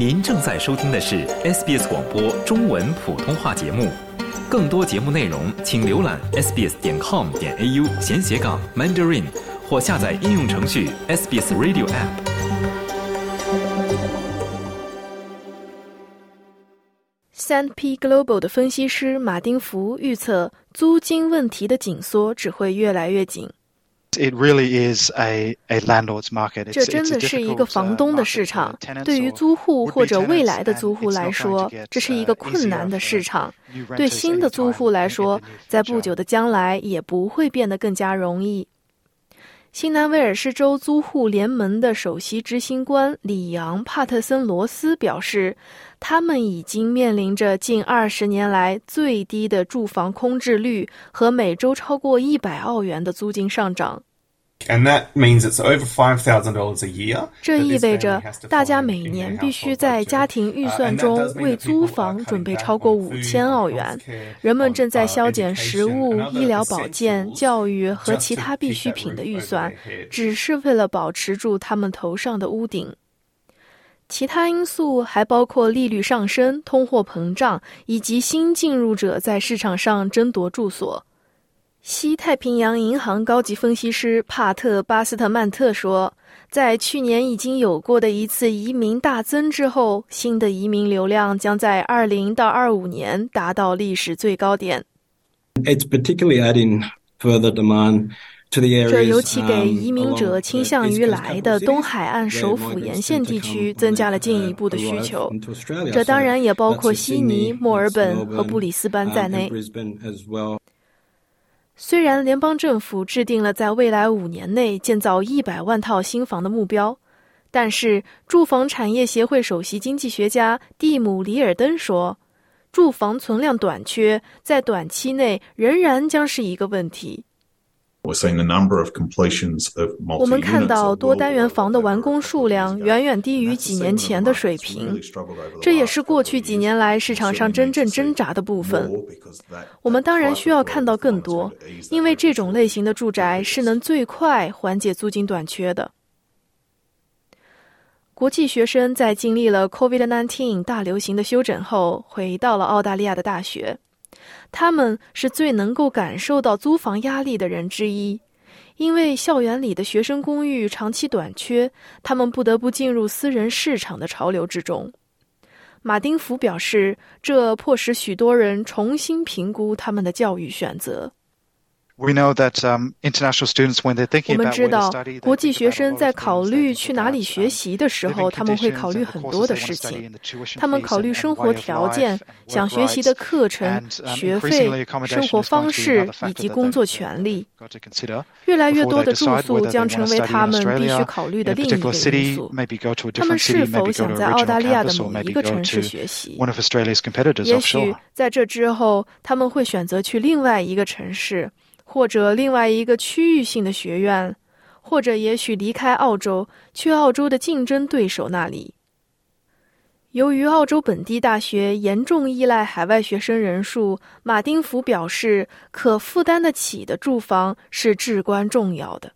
您正在收听的是 SBS 广播中文普通话节目，更多节目内容请浏览 sbs 点 com 点 au 闲斜杠 mandarin 或下载应用程序 SBS Radio App。S&P Global 的分析师马丁福预测，租金问题的紧缩只会越来越紧。It really is a a landlord's market. 这真的是一个房东的市场。对于租户或者未来的租户来说，这是一个困难的市场。对新的租户来说，在不久的将来也不会变得更加容易。新南威尔士州租户联盟的首席执行官里昂·帕特森罗斯表示，他们已经面临着近二十年来最低的住房空置率和每周超过一百澳元的租金上涨。And that means it's over five thousand dollars a year. 这意味着大家每年必须在家庭预算中为租房准备超过五千澳元。人们正在削减食物、医疗保健、教育和其他必需品的预算，只是为了保持住他们头上的屋顶。其他因素还包括利率上升、通货膨胀以及新进入者在市场上争夺住所。西太平洋银行高级分析师帕特·巴斯特曼特说：“在去年已经有过的一次移民大增之后，新的移民流量将在二零到二五年达到历史最高点。It's particularly adding further demand to the areas. 这尤其给移民者倾向于来的东海岸首府沿线地区增加了进一步的需求。这当然也包括悉尼、墨尔本和布里斯班在内。”虽然联邦政府制定了在未来五年内建造一百万套新房的目标，但是住房产业协会首席经济学家蒂姆·里尔登说，住房存量短缺在短期内仍然将是一个问题。我们看到多单元房的完工数量远远低于几年前的水平，这也是过去几年来市场上真正挣扎的部分。我们当然需要看到更多，因为这种类型的住宅是能最快缓解租金短缺的。国际学生在经历了 COVID-19 大流行的休整后，回到了澳大利亚的大学。他们是最能够感受到租房压力的人之一，因为校园里的学生公寓长期短缺，他们不得不进入私人市场的潮流之中。马丁福表示，这迫使许多人重新评估他们的教育选择。We know that international students when they're thinking 我们 about 知 where to 道 study, 国际学生在考虑去哪里学习的时候，他们会考虑很多的事情。他们考虑生活条件、想学习的课程、学费、生活方式以及工作权利。越来越多的住宿将成为他们必须考虑的另一个因素。他们是否想在澳大利亚的某一个城市学习？one of Australia's competitors 也许在这之后，他们会选择去另外一个城市，或者另外一个区域性的学院，或者也许离开澳洲，去澳洲的竞争对手那里。由于澳洲本地大学严重依赖海外学生人数，马丁福表示，可负担得起的住房是至关重要的。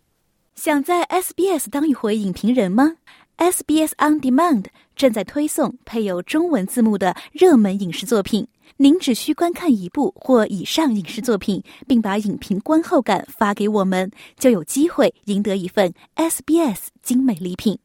想在 SBS 当一回影评人吗？SBS On Demand 正在推送配有中文字幕的热门影视作品，您只需观看一部或以上影视作品，并把影评观后感发给我们，就有机会赢得一份 SBS 精美礼品。